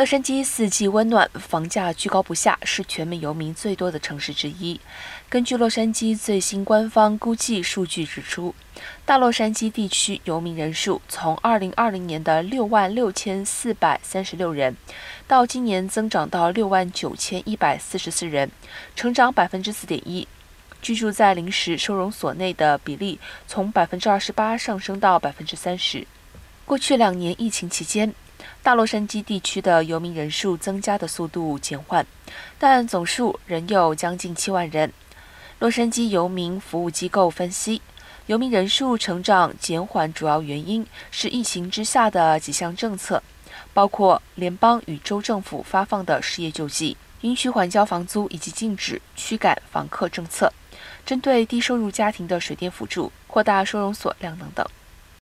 洛杉矶四季温暖，房价居高不下，是全美游民最多的城市之一。根据洛杉矶最新官方估计数据指出，大洛杉矶地区游民人数从2020年的6万6436人，到今年增长到6万9144人，成长4.1%。居住在临时收容所内的比例从28%上升到30%。过去两年疫情期间，大洛杉矶地区的游民人数增加的速度减缓，但总数仍有将近七万人。洛杉矶游民服务机构分析，游民人数成长减缓主要原因是疫情之下的几项政策，包括联邦与州政府发放的失业救济、允许缓交房租以及禁止驱赶房客政策、针对低收入家庭的水电辅助、扩大收容所量等等。